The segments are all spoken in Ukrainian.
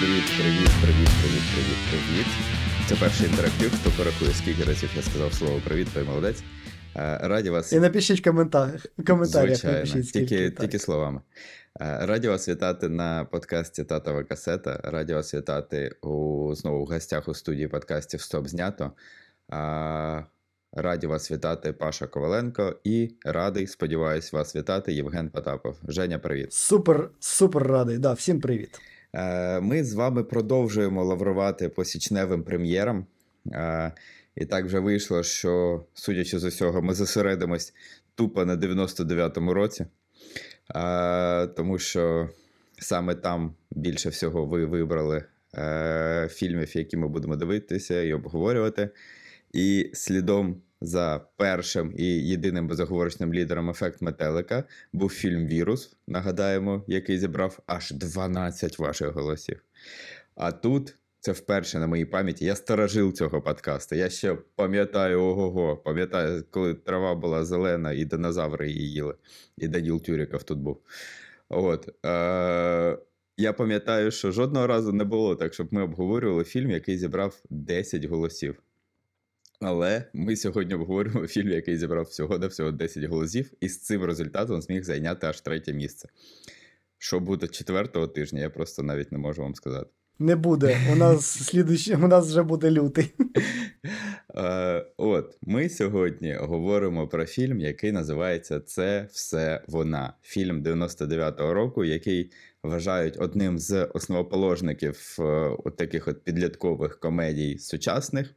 Привіт, привіт, привіт, привіт, привіт, привіт. Це перший інтерактив. Хто порахує, скільки разів я сказав слово привіт, той молодець. Е, Раді вас. І напишіть в коментарях. Коментарях Звичайно, напишіть, тільки, скільки. так. тільки словами. Е, Раді вас вітати на подкасті Татова касета. Раді вас вітати у, знову в гостях у студії подкастів Стоп знято. Раді вас вітати Паша Коваленко і радий, сподіваюсь, вас вітати Євген Потапов. Женя, привіт. Супер, супер радий. Да, всім привіт. Е, Ми з вами продовжуємо лаврувати по січневим прем'єрам. Е, І так вже вийшло, що, судячи з усього, ми зосередимось тупо на 99-му році. Е, Тому що саме там більше всього ви вибрали фільмів, які ми будемо дивитися і обговорювати. І слідом за першим і єдиним безоговорочним лідером ефект метелика був фільм Вірус, нагадаємо, який зібрав аж 12 ваших голосів. А тут це вперше на моїй пам'яті. Я старожил цього подкасту. Я ще пам'ятаю ого-го, пам'ятаю, коли трава була зелена, і динозаври її їли. І Даніл Тюріков тут був. От. Е- я пам'ятаю, що жодного разу не було так, щоб ми обговорювали фільм, який зібрав 10 голосів. Але ми сьогодні обговорюємо фільм, який зібрав всього на всього 10 голосів, і з цим результатом зміг зайняти аж третє місце. Що буде четвертого тижня, я просто навіть не можу вам сказати. Не буде. У нас слідуючий, у нас вже буде лютий. Е, От, ми сьогодні говоримо про фільм, який називається Це все вона. Фільм 99-го року, який вважають одним з основоположників е, от таких от підліткових комедій сучасних.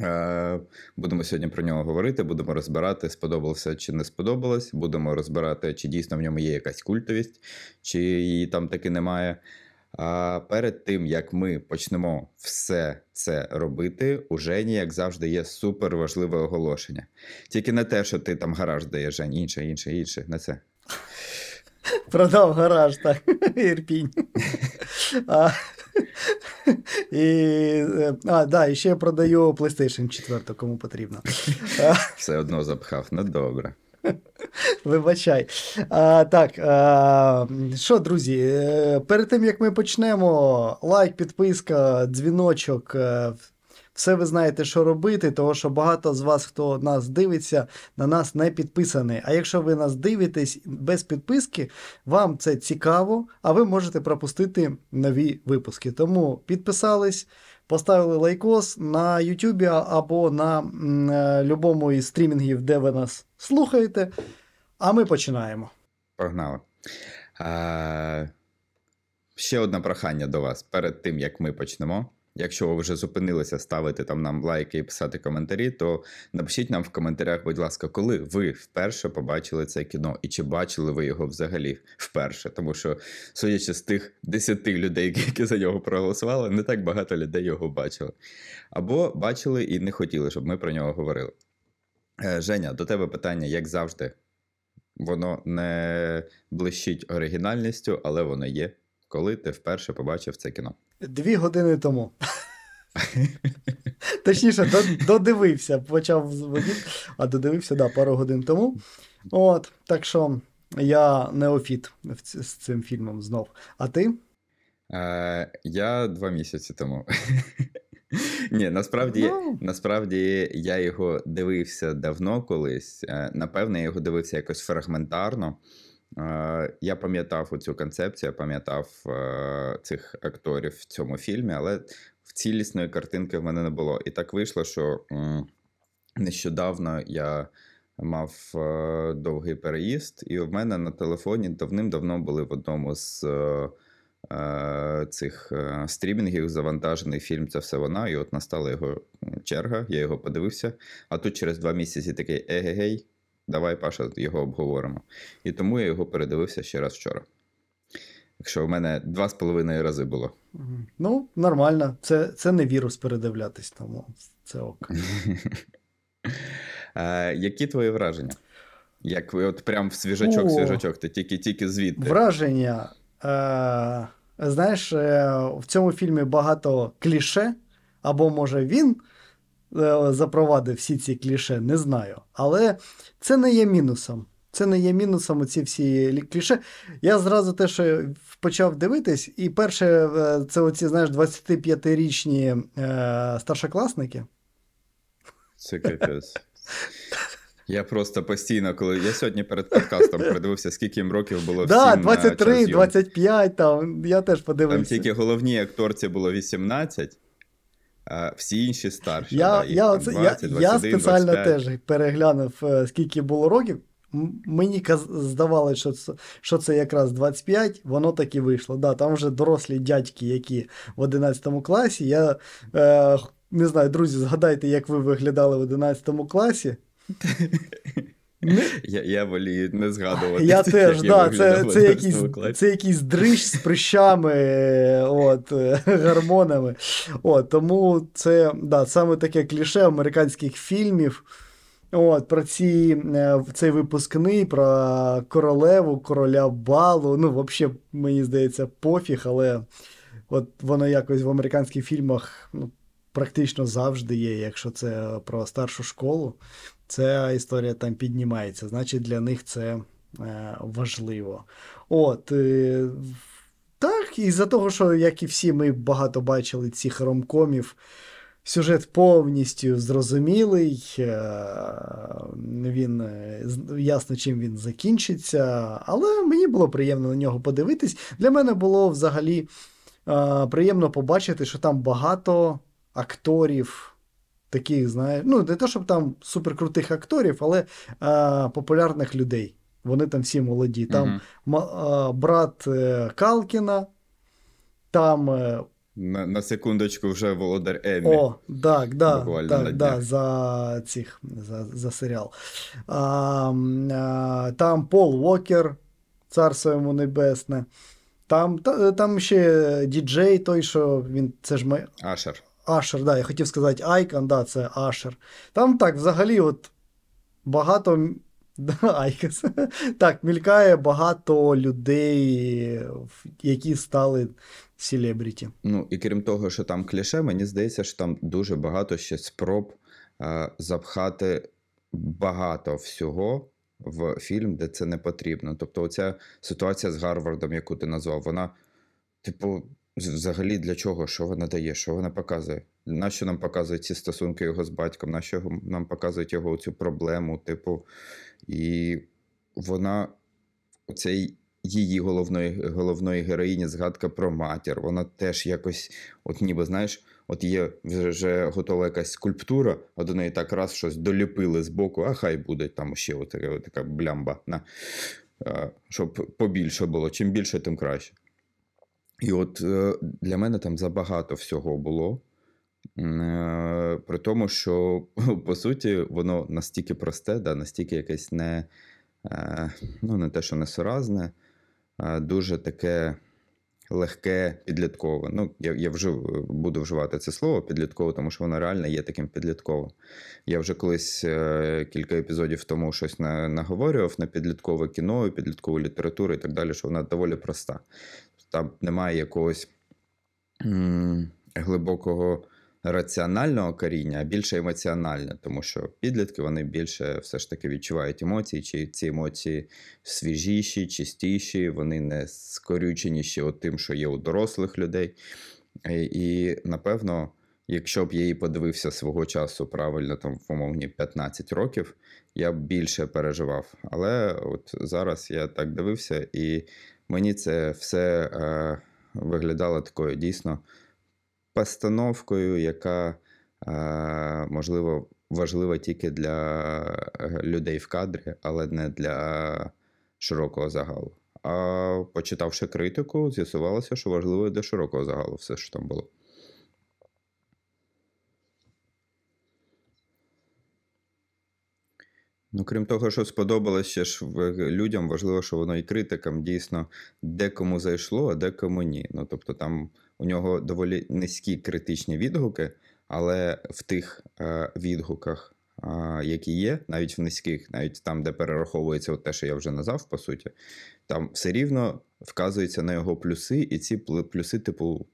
Е, Будемо сьогодні про нього говорити, будемо розбирати, сподобалося чи не сподобалось. Будемо розбирати, чи дійсно в ньому є якась культовість, чи її там таки немає. А перед тим як ми почнемо все це робити, у Жені, як завжди, є супер важливе оголошення. Тільки не те, що ти там гараж даєш, Жень, інше, інше, інше, не це. Продав гараж, так. Ірпінь. І, е, а, да, і ще я продаю PlayStation 4, кому потрібно. Все одно запхав. Ну добре. Вибачай. А, так, а, що, друзі, е, перед тим як ми почнемо, лайк, підписка, дзвіночок. Все ви знаєте, що робити, тому що багато з вас, хто нас дивиться, на нас не підписаний. А якщо ви нас дивитесь без підписки, вам це цікаво, а ви можете пропустити нові випуски. Тому підписались, поставили лайкос на YouTube або на м, е, любому із стрімінгів, де ви нас слухаєте. А ми починаємо. Погнали. А, ще одне прохання до вас перед тим, як ми почнемо. Якщо ви вже зупинилися ставити там нам лайки і писати коментарі, то напишіть нам в коментарях, будь ласка, коли ви вперше побачили це кіно, і чи бачили ви його взагалі вперше. Тому що, судячи з тих 10 людей, які за нього проголосували, не так багато людей його бачили. Або бачили і не хотіли, щоб ми про нього говорили. Е, Женя, до тебе питання, як завжди. Воно не блищить оригінальністю, але воно є. Коли ти вперше побачив це кіно? Дві години тому. Точніше, додивився, почав з водіть, а додивився да, пару годин тому. От, так що я неофіт з цим фільмом знов. А ти? Е, я два місяці тому. Ні, насправді, Ну. насправді я його дивився давно колись. Е, Напевне, я його дивився якось фрагментарно. Я пам'ятав цю концепцію, пам'ятав е, цих акторів в цьому фільмі, але в цілісної картинки в мене не було. І так вийшло, що нещодавно я мав е, довгий переїзд, і в мене на телефоні давним-давно були в одному з. е, цих стрімінгів завантажений фільм Це все вона. І от настала його черга, я його подивився. А тут через два місяці такий егегей, давай, Паша, його обговоримо. І тому я його передивився ще раз вчора. Якщо в мене два з половиною рази було. Ну, нормально. Це, це не вірус передивлятись, тому це ок. Які твої враження? Як ви от прям в свіжачок, О. свіжачок, ти тільки-тільки звідти. Враження. Е, знаєш, е, в цьому фільмі багато кліше, або може він запровадив всі ці кліше, не знаю. Але це не є мінусом. це не є мінусом ці всі кліше. Я зразу те, що почав дивитись, і перше, е, це оці, знаєш, 25-річні е, старшокласники. Це капець. Я просто постійно, коли я сьогодні перед подкастом передивився, скільки їм років було всім Да, на 23, час 25, там, я теж Там подивився. тільки головній акторці було 18, а всі інші старші. Я, да, я, оце, 20, я, 21, я спеціально 25. теж переглянув, е, скільки було років. Мені здавалося, що це, що це якраз 25, воно так і вийшло. Да, там вже дорослі дядьки, які в 11 класі. Я е, не знаю, друзі, згадайте, як ви виглядали в 11 класі. Я, я волію не згадувати. Я теж, да, це, це, якийсь, це якийсь дрищ з прищами, от, гормонами. От, тому це да, саме таке кліше американських фільмів. От, про ці, е, цей випускний, про королеву, короля балу. Ну, взагалі, мені здається, пофіг, але от воно якось в американських фільмах ну, практично завжди є, якщо це про старшу школу. Ця історія там піднімається, значить для них це е, важливо. От, е, так, і за того, що, як і всі, ми багато бачили цих ромкомів, сюжет повністю зрозумілий, е, він ясно, чим він закінчиться, але мені було приємно на нього подивитись. Для мене було взагалі приємно побачити, що там багато акторів. Таких, знаєш, ну, не те, щоб там суперкрутих акторів, але е, популярних людей. Вони там всі молоді. Там ма- е, брат е, Калкіна, там. е, На, на секундочку вже володар Еммі. О, так, да, Буквально так, да, за цих за, за серіал. А, а, там Пол Уокер, царство йому небесне. Там, та, там ще діджей, той, що він це ж май... Ашер. Ашер, да, я хотів сказати Айкон, да, це Ашер. Там так, взагалі, от багато. Айкос. Так, мількає багато людей, які стали селебріті. Ну, і крім того, що там кліше, мені здається, що там дуже багато ще спроб е, запхати багато всього в фільм, де це не потрібно. Тобто, оця ситуація з Гарвардом, яку ти назвав, вона, типу, взагалі для чого? Що вона дає? Що вона показує? Нащо нам показують ці стосунки його з батьком? Нащо нам показують його цю проблему? Типу, і вона оцей її головної, головної героїні згадка про матір. Вона теж якось, от ніби, знаєш, от є вже готова якась скульптура, а до неї так раз щось доліпили з боку, а хай буде там ще от така, така блямба, на, е, щоб побільше було. Чим більше, тим краще. І от е, для мене там забагато всього було. Е, При тому, що по суті воно настільки просте, да, настільки якесь не, е, ну, не те, що несуразне, а дуже таке легке підліткове. Ну, я, я вжив, буду вживати це слово підліткове, тому що воно реально є таким підлітковим. Я вже колись кілька епізодів тому щось наговорював на підліткове кіно, підліткову літературу і так далі, що вона доволі проста. Там немає якогось глибокого раціонального коріння, а більше емоціональне, тому що підлітки вони більше все ж таки відчувають емоції, чи ці емоції свіжіші, чистіші, вони не скорюченіші от тим, що є у дорослих людей. І, і напевно, якщо б я її подивився свого часу правильно, там в умовні 15 років, я б більше переживав. Але от зараз я так дивився, і мені це все е, виглядало такою дійсно постановкою, яка, е, можливо, важлива тільки для е, людей в кадрі, але не для широкого загалу. А почитавши критику, з'ясувалося, що важливо для широкого загалу все, що там було. Ну, крім того, що сподобалось ще ж людям, важливо, що воно і критикам дійсно декому зайшло, а декому ні. Ну, тобто там у нього доволі низькі критичні відгуки, але в тих е, відгуках, е, які є, навіть в низьких, навіть там, де перераховується от те, що я вже назвав, по суті, там все рівно вказується на його плюси, і ці пл- плюси, типу,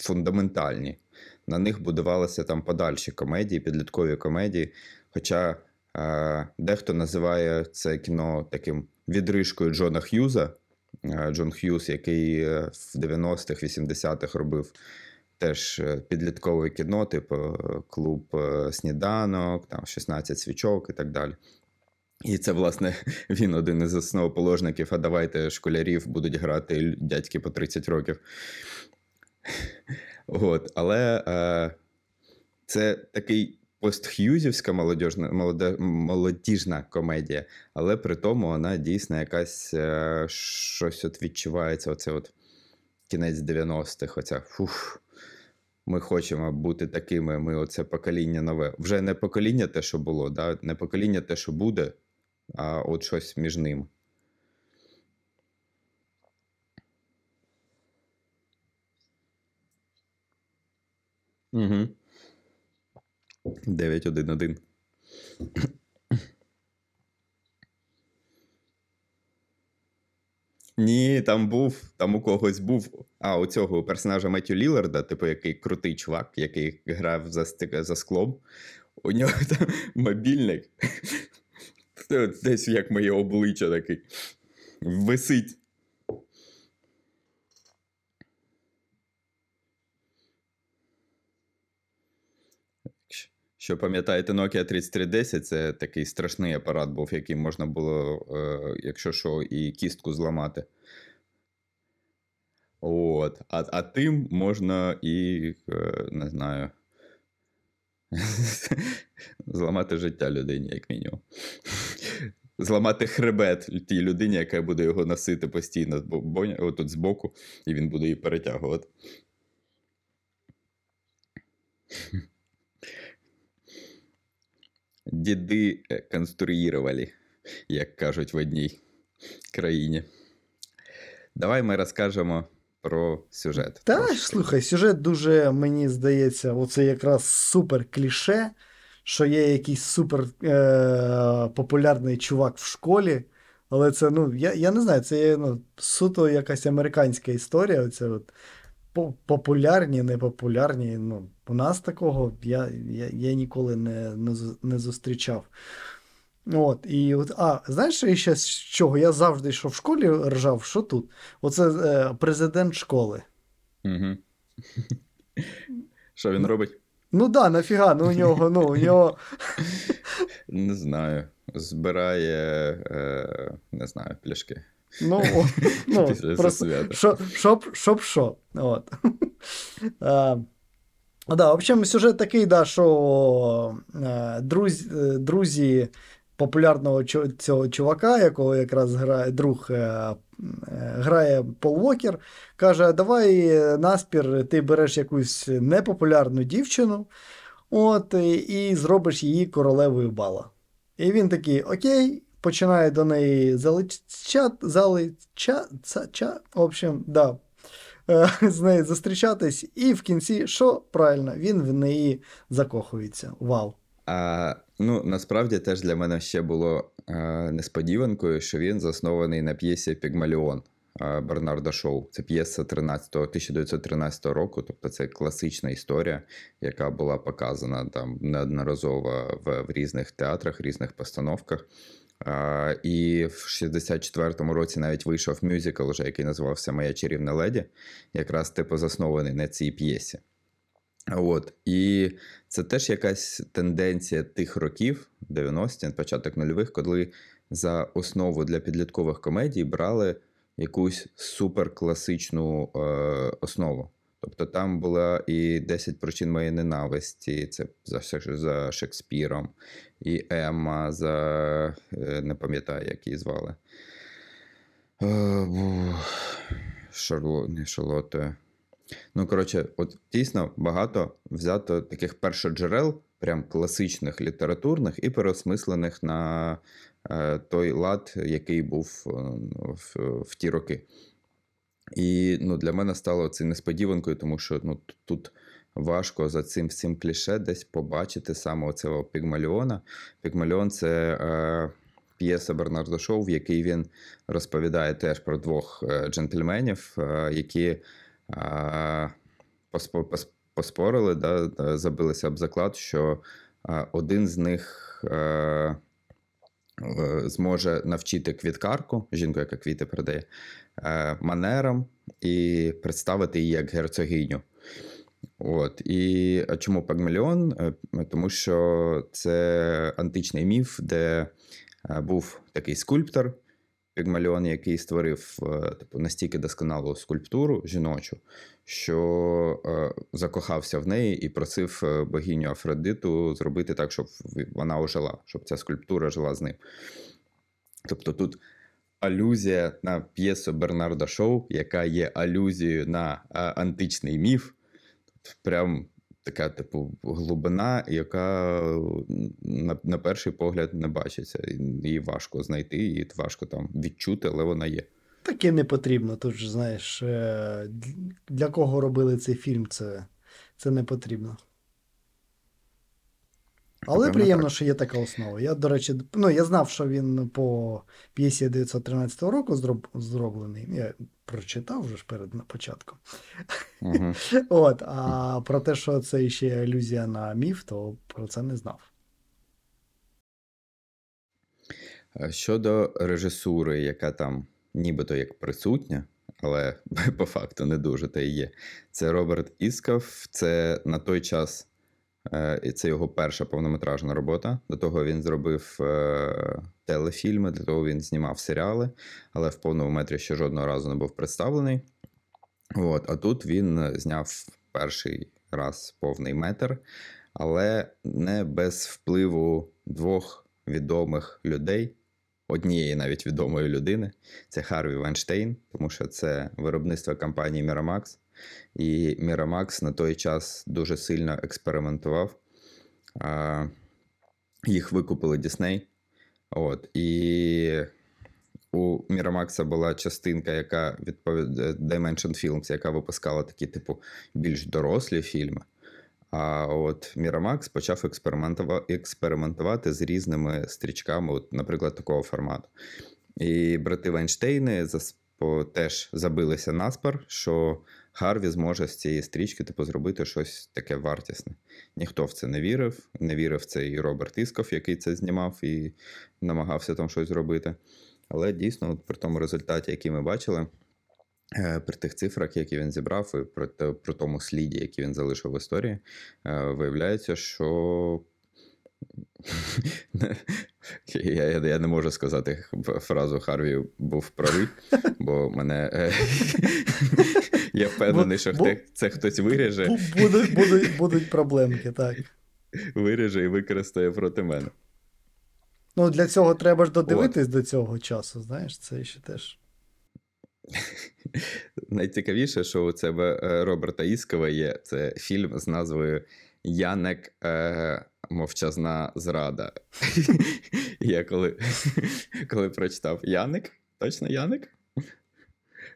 фундаментальні. На них будувалися там подальші комедії, підліткові комедії. Хоча Е, Дехто називає це кіно таким відрижкою Джона Х'юза. Джон Х'юз, який е, в 90-х, 80-х робив теж е, підліткове кіно, типу е, клуб сніданок, там 16 свічок і так далі. І це, власне, він один із основоположників, а давайте школярів будуть грати дядьки по 30 років. От, але е, це такий постх'юзівська молодіжна, молоде, молодіжна комедія, але при тому вона дійсно якась е, щось от відчувається. Оце от кінець 90-х, оця фух. Ми хочемо бути такими. Ми оце покоління нове. Вже не покоління те, що було, да? не покоління те, що буде, а от щось між ним. Угу. 9-1-1. Ні, там був, там у когось був. А, у цього персонажа Меттю Ліларда, типу, який крутий чувак, який грав за, за склом. У нього там мобільник. Десь як моє обличчя такий. Висить. Що пам'ятаєте, Nokia 3310 це такий страшний апарат був, яким можна було, е, якщо що, і кістку зламати. От. А, а тим можна і, е, не знаю, зламати життя людині, як мінімум. Зламати хребет тій людині, яка буде його носити постійно отут збоку, і він буде її перетягувати. Діди е, конструювали, як кажуть в одній країні. Давай ми розкажемо про сюжет. Та трошки. слухай, сюжет дуже, мені здається, оце якраз супер кліше, що є якийсь супер е- популярний чувак в школі. Але це, ну, я, я не знаю, це є ну, суто якась американська історія. Оце от, популярні, непопулярні. Ну, у нас такого я, я, я ніколи не, не, не зустрічав. От, і от, а, знаєш, що ще з чого? Я завжди, що в школі ржав, що тут? Оце е, президент школи. Угу. Що він Ну, робить? Ну да, нафіга, ну у нього, ну, у нього. Не знаю. Збирає, е, не знаю, пляшки. Ну, ну Після просто, що. От. А, ну да, в общем, сюжет такий, да, що е, друзі, е, друзі популярного цього чувака, якого якраз грає друг е, е, грає Пол Уокер, каже: давай е, наспір, ти береш якусь непопулярну дівчину, от, і зробиш її королевою бала. І він такий, окей, починає до неї залича, залича, ця, ча, в общем, да, е, з нею зустрічатись, і в кінці, що правильно, він в неї закохується. Вау. А, ну, насправді теж для мене ще було а, несподіванкою, що він заснований на п'єсі Пігмаліон е, Бернарда Шоу. Це п'єса 13, 1913 року, тобто це класична історія, яка була показана там неодноразово в, в різних театрах, різних постановках. А, і в 64-му році навіть вийшов мюзикл, уже, який називався Моя чарівна леді, якраз типу заснований на цій п'єсі. От. І це теж якась тенденція тих років, 90-ті, початок нульових, коли за основу для підліткових комедій брали якусь суперкласичну е, основу. Тобто там була і 10 причин моєї ненависті, це за, за Шекспіром, і Емма за е, не пам'ятаю, як її звали. Е, Шарло, не Шарлотою. Ну, коротше, от дійсно багато взято таких першоджерел, прям класичних літературних, і переосмислених на той лад, який був е, в, в ті роки. І ну, для мене стало це несподіванкою, тому що ну, тут важко за цим всім кліше десь побачити саме оцього Пігмаліона. Пігмаліон це е, п'єса Бернардо Шоу, в якій він розповідає теж про двох е, джентльменів, е, які пос- поспорили, да, е, забилися об заклад, що один з них е, е, зможе навчити квіткарку, жінку, яка квіти продає, е, манерам і представити її як герцогиню. От. І чому Пагмаліон? Е, Тому що це античний міф, де е, був такий скульптор Пігмаліон, який створив е, типу, настільки досконалу скульптуру жіночу, що е, закохався в неї і просив е, богиню Афродиту зробити так, щоб вона ожила, щоб ця скульптура жила з ним. Тобто тут алюзія на п'єсу Бернарда Шоу, яка є алюзією на античний міф. Прям така, типу, глибина, яка на, на перший погляд не бачиться. Її важко знайти, її важко там відчути, але вона є. Таке не потрібно. Тут ж, знаєш, е, для кого робили цей фільм, це, це не потрібно. Але Напевно, приємно, так. що є така основа. Я, до речі, ну, я знав, що він по п'єсі 913 року зроб, зроблений. Я прочитав вже ж перед на початком. Угу. От, а про те, що це ще алюзія на міф, то про це не знав. Е, Щодо режисури, яка там нібито як присутня, але по факту не дуже та і є. Це Роберт Іскав. Це на той час і це його перша повнометражна робота. До того він зробив е, телефільми, до того він знімав серіали, але в повному метрі ще жодного разу не був представлений. От, а тут він е, зняв перший раз повний метр, але не без впливу двох відомих людей, однієї навіть відомої людини. Це Харві Вайнштейн, тому що це виробництво компанії Miramax. І Miramax на той час дуже сильно експериментував. Їх викупили Disney. От, і у Miramax була частинка, яка відповідає Dimension Films, яка випускала такі, типу, більш дорослі фільми. А от Miramax почав експериментува- експериментувати з різними стрічками, от, наприклад, такого формату. І брати Вайнштейни теж забилися на спор, що Харві зможе з цієї стрічки типу, зробити щось таке вартісне. Ніхто в це не вірив. Не вірив це і Роберт Ісков, який це знімав і намагався там щось зробити. Але дійсно, от при тому результаті, який ми бачили, е, при тих цифрах, які він зібрав, і при, при тому сліді, який він залишив в історії, е, виявляється, що. Я, я, я не можу сказати фразу Харві був правий, бо мене. е, Я впевнений, що хте- це хтось виріже, Будуть, будуть, будуть проблемки, так. виріже і використає проти мене. Ну, для цього треба ж додивитись до цього часу, знаєш, це ще теж. Найцікавіше, що у тебе е, Роберта Іскова є це фільм з назвою Янек е, Мовчазна зрада. Я коли, коли прочитав Яник, точно Яник?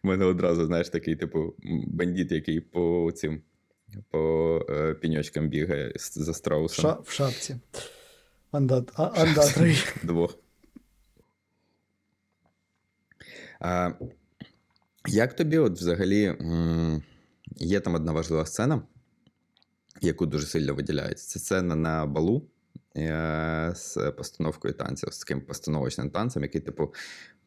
У мене одразу, знаєш, такий, типу, бандит, який по цим по е, піньочкам бігає за страусом. ша, в шапці. Андат, а, андатрий. Двох. А, як тобі, от взагалі, м, є там одна важлива сцена, яку дуже сильно виділяється. Це сцена на балу е, з постановкою танців, з таким постановочним танцем, який, типу,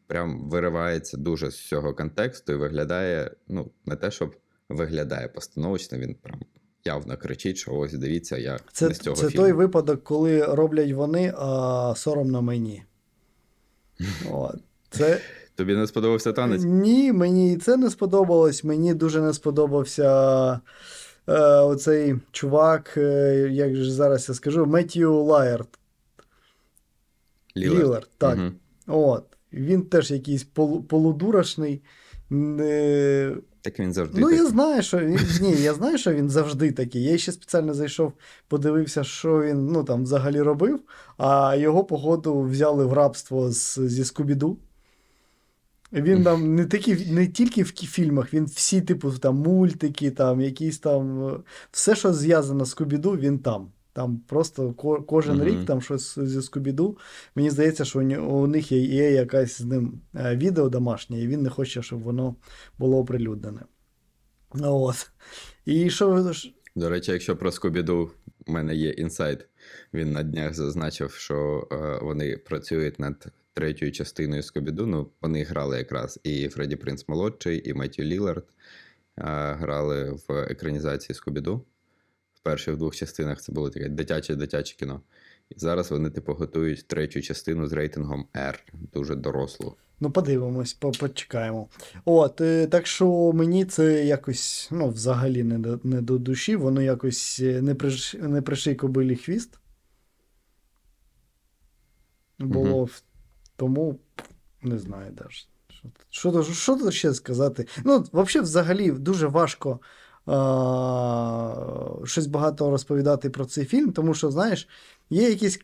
прям виривається дуже з цього контексту і виглядає, ну, не те, щоб виглядає постановочно, він прям явно кричить, що ось дивіться, я Це, не з цього це фільму. той випадок, коли роблять вони, а соромно мені. От. Це, Тобі не сподобався танець? Ні, мені і це не сподобалось. Мені дуже не сподобався оцей чувак, е, як же зараз я скажу, Меттью Лаєрт. Лілард. Лілард, так. Мгм. От. Він теж якийсь полу- полудурашний. Не... Так він завжди. Ну, такий. я знаю, що він. Ні, я знаю, що він завжди такий. Я ще спеціально зайшов, подивився, що він ну, там взагалі робив, а його, походу, взяли в рабство з, зі Скубіду. Він там не, такі, не тільки в фільмах, він всі, типу, там, мультики, там, якісь там. Все, що зв'язано з Скубіду, він там. Там просто ко- кожен Мгм. рік там щось зі Скубіду. Мені здається, що у, них є, є якась з ним е, відео домашнє, і він не хоче, щоб воно було оприлюднене. Ну, От. І що До речі, якщо про Скубіду у мене є інсайт. Він на днях зазначив, що е, вони працюють над третьою частиною Скобіду. Ну, вони грали якраз і Фредді Принц молодший, і Меттю Лілард грали в екранізації Скобіду. В перших двох частинах це було таке дитяче-дитяче кіно. І зараз вони, типу, готують третю частину з рейтингом R, дуже дорослу. Ну, подивимось, почекаємо. От, е, так що мені це якось, ну, взагалі не до, не до душі, воно якось е, не, приш, не приший кобилі хвіст. Було в- тому не знаю даже. Що, то- що тут ще сказати? Ну, взагалі, дуже важко а, щось багато розповідати про цей фільм, тому що, знаєш, є якісь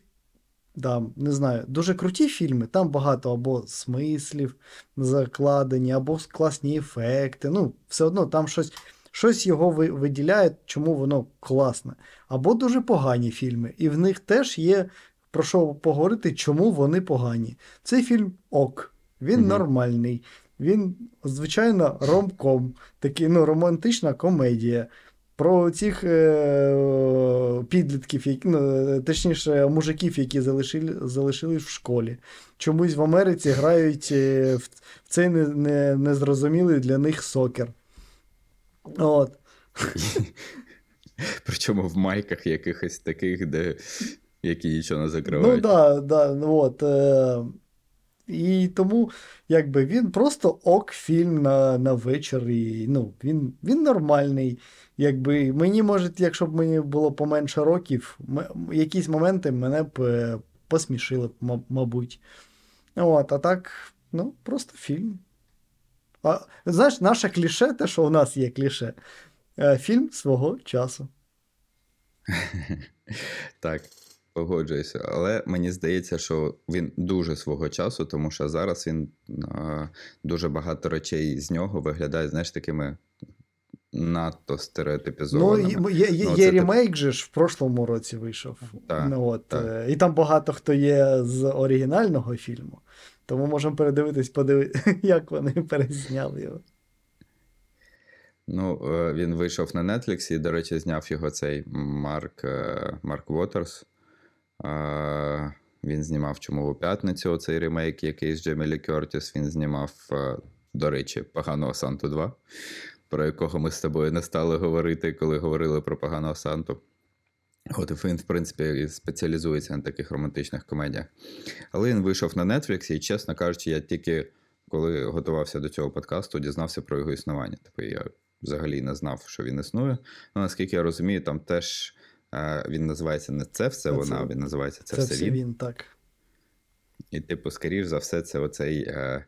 да, не знаю, дуже круті фільми, там багато або смислів закладені, або класні ефекти. Ну, все одно там щось, щось його ви- виділяє, чому воно класне. Або дуже погані фільми, і в них теж є про що поговорити, чому вони погані. Цей фільм ок, він Мгм. нормальний. Він, звичайно, ромком, такий, ну, романтична комедія. Про цих е, підлітків, які, ну, е, точніше, мужиків, які залишили, залишились в школі. Чомусь в Америці грають е, в, в цей не, не, незрозумілий для них сокер. От. Причому в майках якихось таких, де які нічого не Ну закривають. да, да, ну от. Е, і тому, якби він просто ок фільм на, на вечір. І, ну, він, він нормальний. Якби мені, може, якщо б мені було поменше років, м- якісь моменти мене б е, посмішили, ма- мабуть. От, а так, ну, просто фільм. А, знаєш, наше кліше, те, що у нас є кліше, е, фільм свого часу. Так, погоджуюся. Але мені здається, що він дуже свого часу, тому що зараз він а, дуже багато речей з нього виглядає, знаєш, такими надто Ну, є, є, Ну, є ремейк же ж в прошлому році вийшов. Так, ну, от, так. е, І там багато хто є з оригінального фільму. Тому можемо передивитись, подивитися, як вони перезняли його. Ну, е, він вийшов на Netflix і, до речі, зняв його цей Марк, е, Марк Уотерс. Він знімав Чумову п'ятницю, цей ремейк, який з Джемілі Кертіс. Він знімав, е, до речі, Поганого Санту 2, про якого ми з тобою не стали говорити, коли говорили про Поганого Санту. От він, в принципі, спеціалізується на таких романтичних комедіях. Але він вийшов на Netflix, і, чесно кажучи, я тільки коли готувався до цього подкасту, дізнався про його існування. Тобто я взагалі не знав, що він існує. Ну, наскільки я розумію, там теж він називається не це все Це вона, це- він називається це, Це, все, все він. він, так. І, типу, скоріш за все, це оцей е,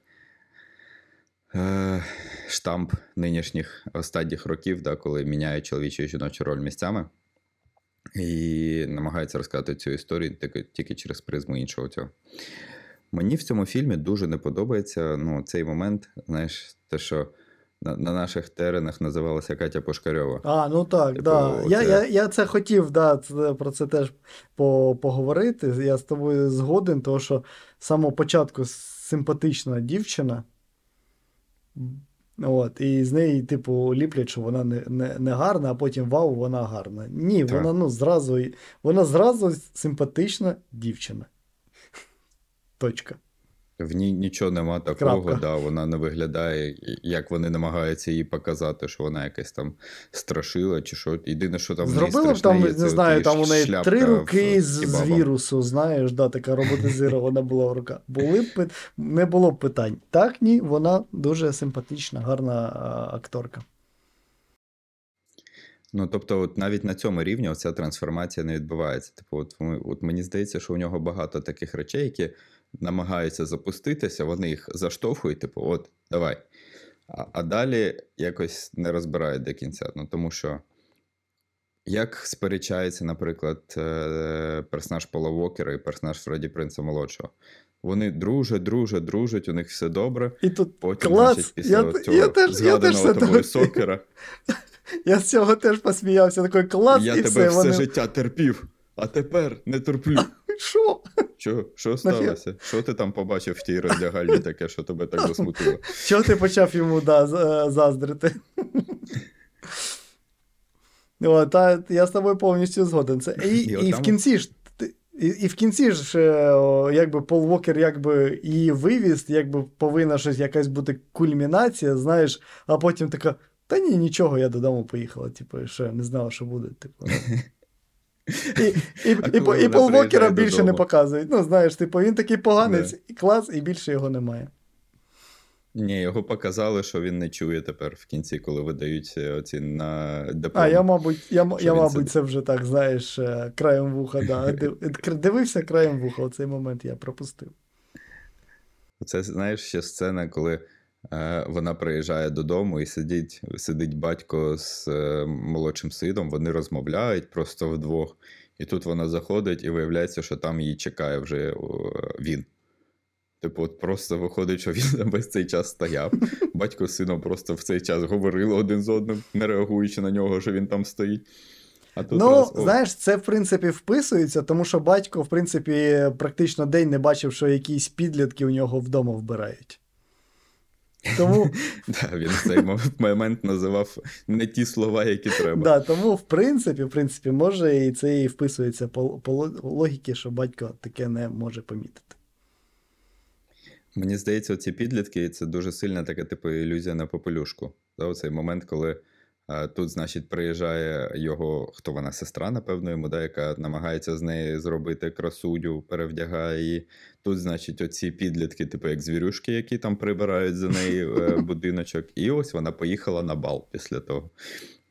е, штамп нинішніх останніх років, да, коли міняють чоловічу і жіночу роль місцями. І намагаються розказати цю історію тільки, тільки через призму іншого цього. Мені в цьому фільмі дуже не подобається ну, цей момент, знаєш, те, що на, на наших теренах називалася Катя Пушкарьова. А, ну так, Типу, да. Я, це- я, я це хотів да, це, про це теж по, поговорити. Я з тобою згоден, тому що з самого початку симпатична дівчина. От, і з неї, типу, ліплять, що вона не, не, не гарна, а потім вау, вона гарна. Ні, Так. вона ну, зразу, вона зразу симпатична дівчина. Точка. В ній нічого нема такого, Крапка. да, вона не виглядає, як вони намагаються їй показати, що вона якась там страшила, чи що. Єдине, що там в неї страшне там, є, не знаю, там у неї три в з, з вірусу, знаєш, да, така роботизирована була рука. Були б не було б питань. Так, ні, вона дуже симпатична, гарна а, акторка. Ну, тобто, от навіть на цьому рівні оця трансформація не відбувається. Типу, от, от мені здається, що у нього багато таких речей, які намагаються запуститися, вони їх заштовхують, типу, от, давай. А, а далі якось не розбирають до кінця. Ну, тому що як сперечається, наприклад, е, персонаж Пола Вокера і персонаж Фредді Принца молодшого. Вони дружать, дружать, дружать, у них все добре. І тут Потім, клас, значить, після я, цього я теж, я теж згаданого тобою сокера, Я з цього теж посміявся, такий клас, я і тебе все. все Вони... життя терпів, а тепер не терплю. Що? Що, що сталося? Що ти там побачив в тій роздягальні таке, що тебе так засмутило? Чого ти почав йому да, е, заздрити? О, та, я з тобою повністю згоден. Це, і, І і, отам- в кінці ж. І, і в кінці ж, е, о, якби Пол Вокер якби її вивіз, якби повинна щось якась бути кульмінація, знаєш, а потім така. Та ні, нічого, я додому поїхала. Типу, що я не знала, що буде. Типу. І, і, А і, і, вона Пол Вокера приїжджає більше не показують. Ну, знаєш, типу, він такий поганець, і клас, і більше його немає. Ні, його показали, що він не чує тепер в кінці, коли видають е, оці на диплом. А, я, мабуть, я, Що я, мабуть, сидить. це вже так, знаєш, е, краєм вуха, да. Дивився краєм вуха, оцей момент я пропустив. Це знаєш ще сцена, коли вона приїжджає додому і сидить, сидить батько з е, молодшим сином, вони розмовляють просто вдвох. І тут вона заходить, і виявляється, що там її чекає вже він. Типу, от просто виходить, що він весь цей час стояв. Батько з сином просто в цей час говорили один з одним, не реагуючи на нього, що він там стоїть. А тут ну, раз, знаєш, це в принципі вписується, тому що батько, в принципі, практично день не бачив, що якісь підлітки у нього вдома вбирають. Тому, да, він в цей момент називав не ті слова, які треба. да, тому в принципі, в принципі, може, і це і вписується по, по ло- логіки, що батько таке не може помітити. Мені здається, ці підлітки це дуже сильна така, типу, ілюзія на попелюшку. Да, оцей момент, коли тут, значить, приїжджає його, хто вона, сестра, напевно, йому, да, яка намагається з неї зробити красуню, перевдягає її. Тут, значить, оці підлітки, типу, як звірюшки, які там прибирають за неї е, будиночок. І ось вона поїхала на бал після того,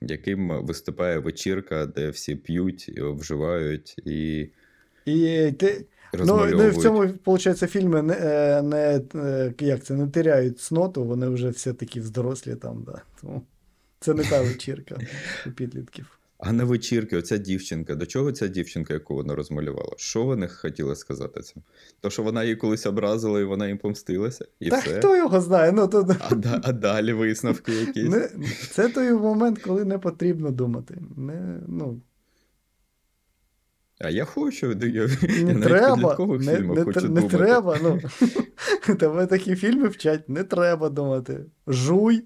яким виступає вечірка, де всі п'ють, і вживають і І ти, ну, ну, і в цьому, виходить, фільми не, е, не, е, як це, не теряють цноту, вони вже все такі дорослі там, да. Тому це не та вечірка у підлітків. А на вечірки, оця дівчинка, до чого ця дівчинка, яку вона розмалювала? Що вони хотіли сказати цим? То, що вона її колись образила і вона їм помстилася, і Та все. хто його знає? Ну, то, А, да- а далі висновки якісь. не, це той момент, коли не потрібно думати. Не, ну, А я хочу, я, я не навіть треба, підліткових не, не, хочу не думати. треба. Ну. Тебе такі фільми вчать, не треба думати. Жуй,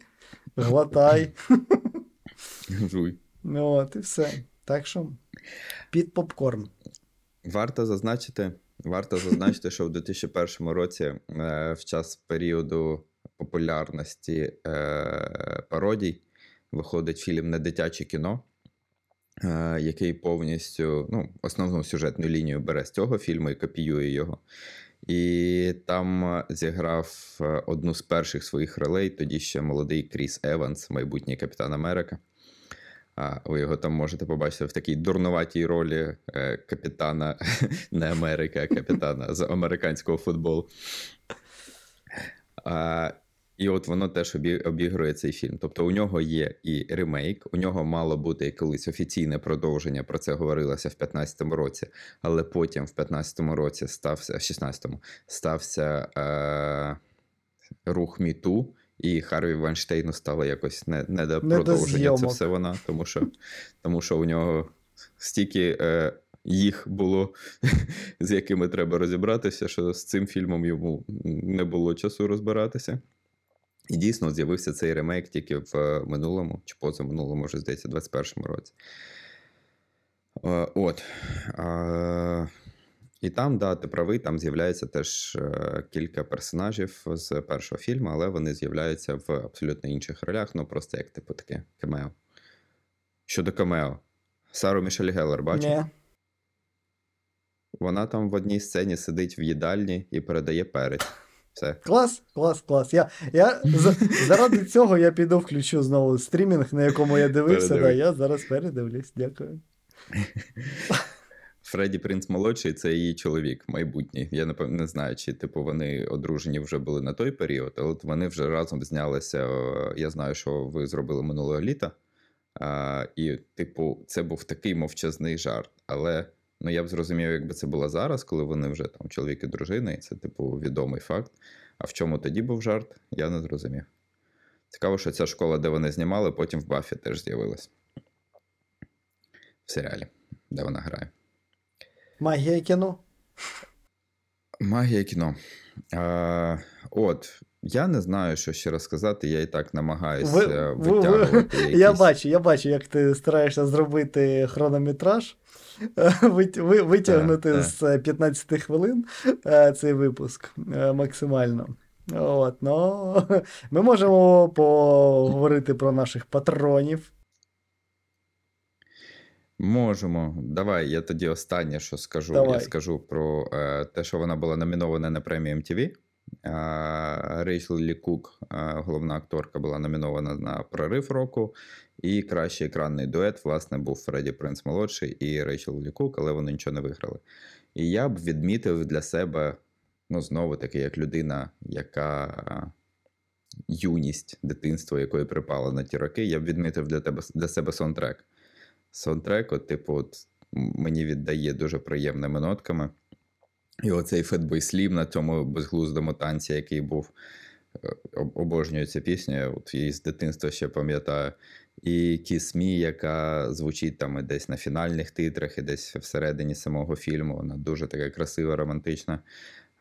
глотай. Жуй. Ну, от і все. Так що під попкорн. Варто зазначити, варто зазначити, що в 2001 році, е, в час періоду популярності е, пародій, виходить фільм Недитяче кіно, е, який повністю ну, основну сюжетну лінію бере з цього фільму і копіює його. І там е, зіграв е, одну з перших своїх ролей, тоді ще молодий Кріс Еванс, майбутній капітан Америка. А, ви його там можете побачити в такій дурнуватій ролі е, капітана не Америки, а капітана з американського футболу. І от воно теж обігрує цей фільм. Тобто у нього є і ремейк, у нього мало бути колись офіційне продовження, про це говорилося в 15-му році, але потім в 15-му році стався, в 16-му стався е, рух Міту, і Харві Вайнштейну стало якось не, не до Не до продовження. Це все вона, тому що, тому що у нього стільки е, їх було, з якими треба розібратися, що з цим фільмом йому не було часу розбиратися. І дійсно з'явився цей ремейк тільки в е, минулому, чи позаминулому, вже здається, 21-му році. Е, От. І там, да, ти правий, там з'являється теж е, кілька персонажів з першого фільму, але вони з'являються в абсолютно інших ролях, ну просто як типу таке камео. Щодо камео. Сару Мішель Геллер, бачив? Ні. Вона там в одній сцені сидить в їдальні і передає перець. Все. Клас, клас, клас. Я, я, заради цього я піду включу знову стрімінг, на якому я дивився. Да, я зараз передивлюсь. Дякую. Фредді Принц молодший це її чоловік, майбутній. Я не знаю, чи типу вони одружені вже були на той період, але от вони вже разом знялися. е, Я знаю, що ви зробили минулого літа. А, і, типу, це був такий мовчазний жарт. Але ну я б зрозумів, якби це було зараз, коли вони вже там чоловік і дружина, і це, типу, відомий факт. А в чому тоді був жарт, я не зрозумів. Цікаво, що ця школа, де вони знімали, потім в Баффі теж з'явилась. В серіалі, де вона грає. Магія кіно. Магія кіно. А, От, я не знаю, що ще розказати, я і так намагаюся Ви- ви- ви- витягувати. Я бачу, я бачу, як ти стараєшся зробити хронометраж, витягнути Так, з 15 хвилин е, цей випуск е, максимально. От, ну, ми можемо поговорити про наших патронів. Можемо. Давай, я тоді останнє, що скажу. Давай. Я скажу про е, те, що вона була номінована на премію MTV. Рейчел Лі Кук, головна акторка, була номінована на прорив року. І кращий екранний дует, власне, був Фредді Принц молодший і Рейчел Лі Кук, але вони нічого не виграли. І я б відмітив для себе, ну, знову таки, як людина, яка юність, дитинство, якої припала на ті роки, я б відмітив для тебе для себе саундтрек. Саундтрек, от, типу, от, мені віддає дуже приємними нотками. І оцей Fatboy Slim на цьому безглуздому танці, який був. е, об- Обожнюю цю пісню, от її з дитинства ще пам'ятаю. І Me, яка звучить там і десь на фінальних титрах, і десь всередині самого фільму. Вона дуже така красива, романтична.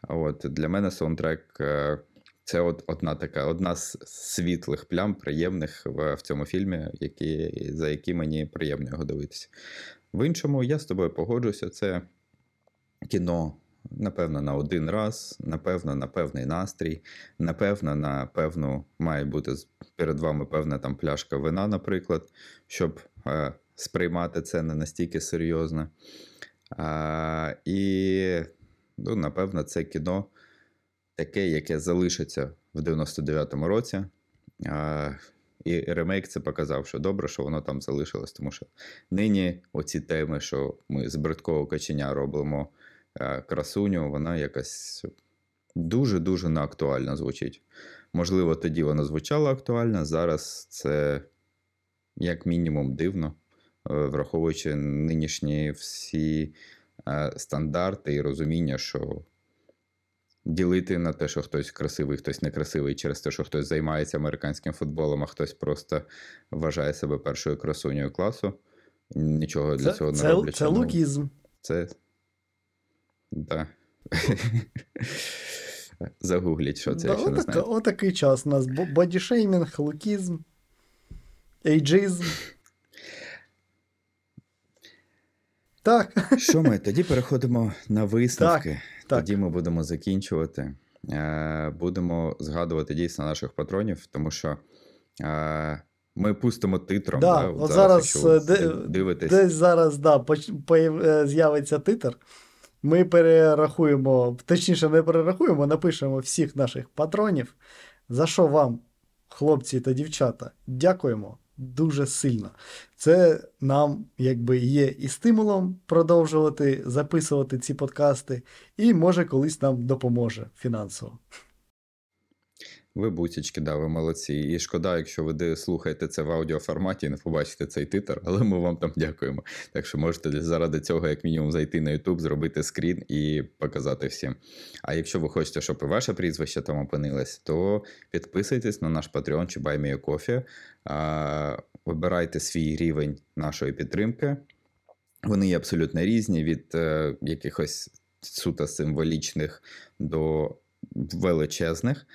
От, для мене саундтрек е, це от одна така, одна з світлих плям, приємних в, в цьому фільмі, які, за які мені приємно його дивитися. В іншому, я з тобою погоджуся, це кіно, напевно, на один раз, напевно, на певний настрій, напевно, на певну має бути перед вами певна там пляшка вина, наприклад, щоб е, сприймати це не настільки серйозно. А, і, ну, напевно, це кіно таке, яке залишиться в 99-му році. А, і ремейк це показав, що добре, що воно там залишилось, тому що нині оці теми, що ми з бридкого каченя робимо красуню, вона якась дуже-дуже неактуально звучить. Можливо, тоді вона звучала актуально, зараз це як мінімум дивно, е, враховуючи нинішні всі е, стандарти і розуміння, що ділити на те, що хтось красивий, хтось некрасивий, через те, що хтось займається американським футболом, а хтось просто вважає себе першою красунею класу. Нічого для Це, цього не це, роблять. це ну, лукізм. Це. Да. Загугліть, що це, Да, якщо не отака- знаєте. отакий час у нас. Бодішеймінг, лукізм, ейджизм. Так, Що ми? Тоді переходимо на висновки. так. Тоді ми будемо закінчувати. Е, Будемо згадувати дійсно наших патронів, тому що е, ми пустимо титром. Да, да, от ви зараз, е, де- дивитесь. десь зараз да, появ- з'явиться титр. Ми перерахуємо, точніше, не перерахуємо, напишемо всіх наших патронів. За що вам, хлопці та дівчата, дякуємо дуже сильно. Це нам якби є і стимулом продовжувати записувати ці подкасти, і може колись нам допоможе фінансово. Ви бусічки, да, ви молодці. І шкода, якщо ви слухаєте це в аудіоформаті і не побачите цей титр, але ми вам там дякуємо. Так що можете заради цього, як мінімум, зайти на YouTube, зробити скрін і показати всім. А якщо ви хочете, щоб і ваше прізвище там опинилось, то підписуйтесь на наш Patreon чи Buy Me a Coffee, а, вибирайте свій рівень нашої підтримки. Вони є абсолютно різні від е, якихось суто символічних до величезних.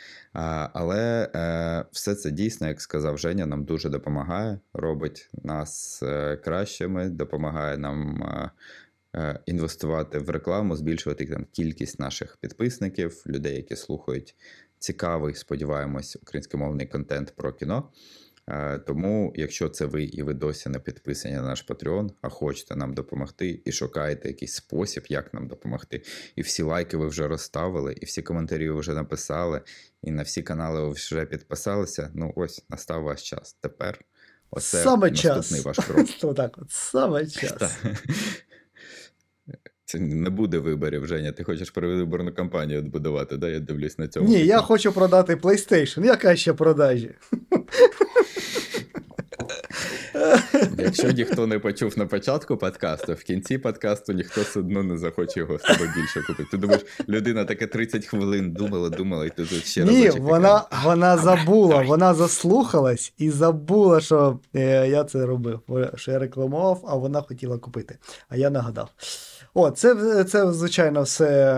Але е, все це дійсно, як сказав Женя, нам дуже допомагає, робить нас е, кращими, допомагає нам е, інвестувати в рекламу, збільшувати там, кількість наших підписників, людей, які слухають цікавий, сподіваємось, українськомовний контент про кіно. Е, Тому, якщо це ви і ви досі не підписані на наш Patreon, а хочете нам допомогти і шукаєте якийсь спосіб, як нам допомогти, і всі лайки ви вже розставили, і всі коментарі ви вже написали, і на всі канали ви вже підписалися. Ну ось настав ваш час. Тепер оце Саме наступний час. ваш крок. Отак от, саме час. Це не буде виборів, Женя. Ти хочеш передвиборну кампанію будувати, да? Я дивлюсь на цьому. Ні, я хочу продати PlayStation. Яка ще продажі? Якщо ніхто не почув на початку подкасту, в кінці подкасту ніхто все одно не захоче його з тобою більше купити. Ти думаєш, людина таке 30 хвилин думала, думала, і ти тут ще Ні, вона, вона забула, давай. вона заслухалась і забула, що е, я це робив, що я рекламував, а вона хотіла купити. А я нагадав. О, це, це звичайно, все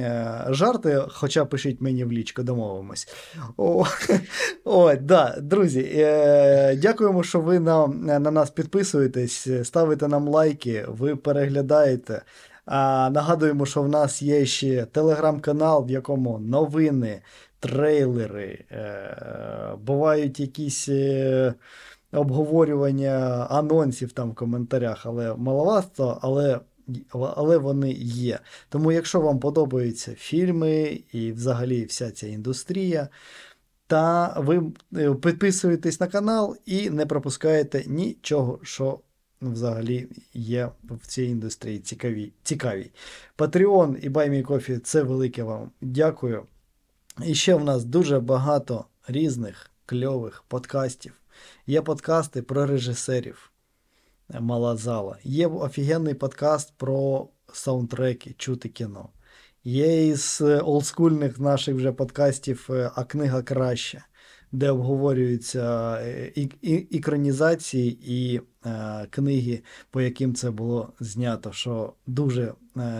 е, жарти, хоча пишіть мені в лічку, домовимось. О, о, да, друзі, е, дякуємо, що ви на, на нас підписуєтесь, ставите нам лайки, ви переглядаєте. А, нагадуємо, що в нас є ще телеграм-канал, в якому новини, трейлери, е, бувають якісь е, обговорювання анонсів там в коментарях, але маловато, але, але вони є. Тому, якщо вам подобаються фільми і взагалі вся ця індустрія, та ви е, підписуєтесь на канал і не пропускаєте нічого, що взагалі є в цій індустрії цікаві, цікаві. Patreon і BuyMeCoffee – це велике вам дякую. І ще в нас дуже багато різних кльових подкастів. Є подкасти про режисерів. Мала зала. Є офігенний подкаст про саундтреки, чути кіно. Є із олдскульних наших вже подкастів е, А книга краще, де обговорюються е, і, е, книги, по яким це було знято, що дуже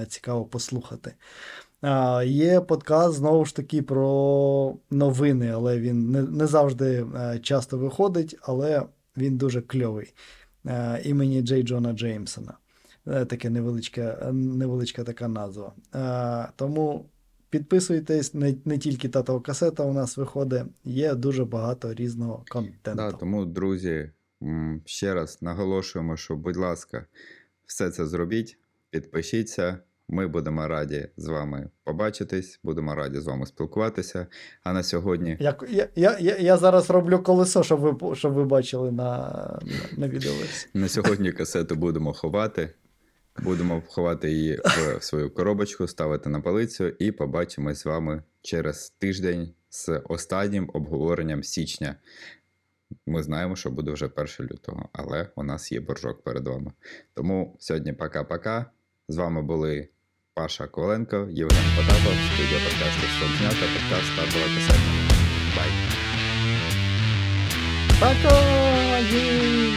цікаво послухати. Є подкаст знову ж таки про новини, але він не, завжди часто виходить, але він дуже кльовий. Е, імені Джей Джона Джеймсона. Е, Таке невеличка, невеличка така назва. Е, тому підписуйтесь, не, не тільки татова касета у нас виходить, є дуже багато різного контенту. Да, тому, друзі, ще раз наголошуємо, що, будь ласка, все це зробіть, підпишіться. Ми будемо раді з вами побачитись, будемо раді з вами спілкуватися. А на сьогодні я, я, я, я зараз роблю колесо, щоб ви, щоб ви бачили на, на, на відеоверсії. На сьогодні касету будемо ховати. Будемо ховати її в свою коробочку, ставити на полицю і побачимось з вами через тиждень з останнім обговоренням січня. Ми знаємо, що буде вже 1 лютого, але у нас є боржок перед вами. Тому сьогодні пока-пока. З вами були Паша Коваленко, Євген Потапов, студія подкасту «Щоб подкаст подкаст «Татова касета». Бай! Пока!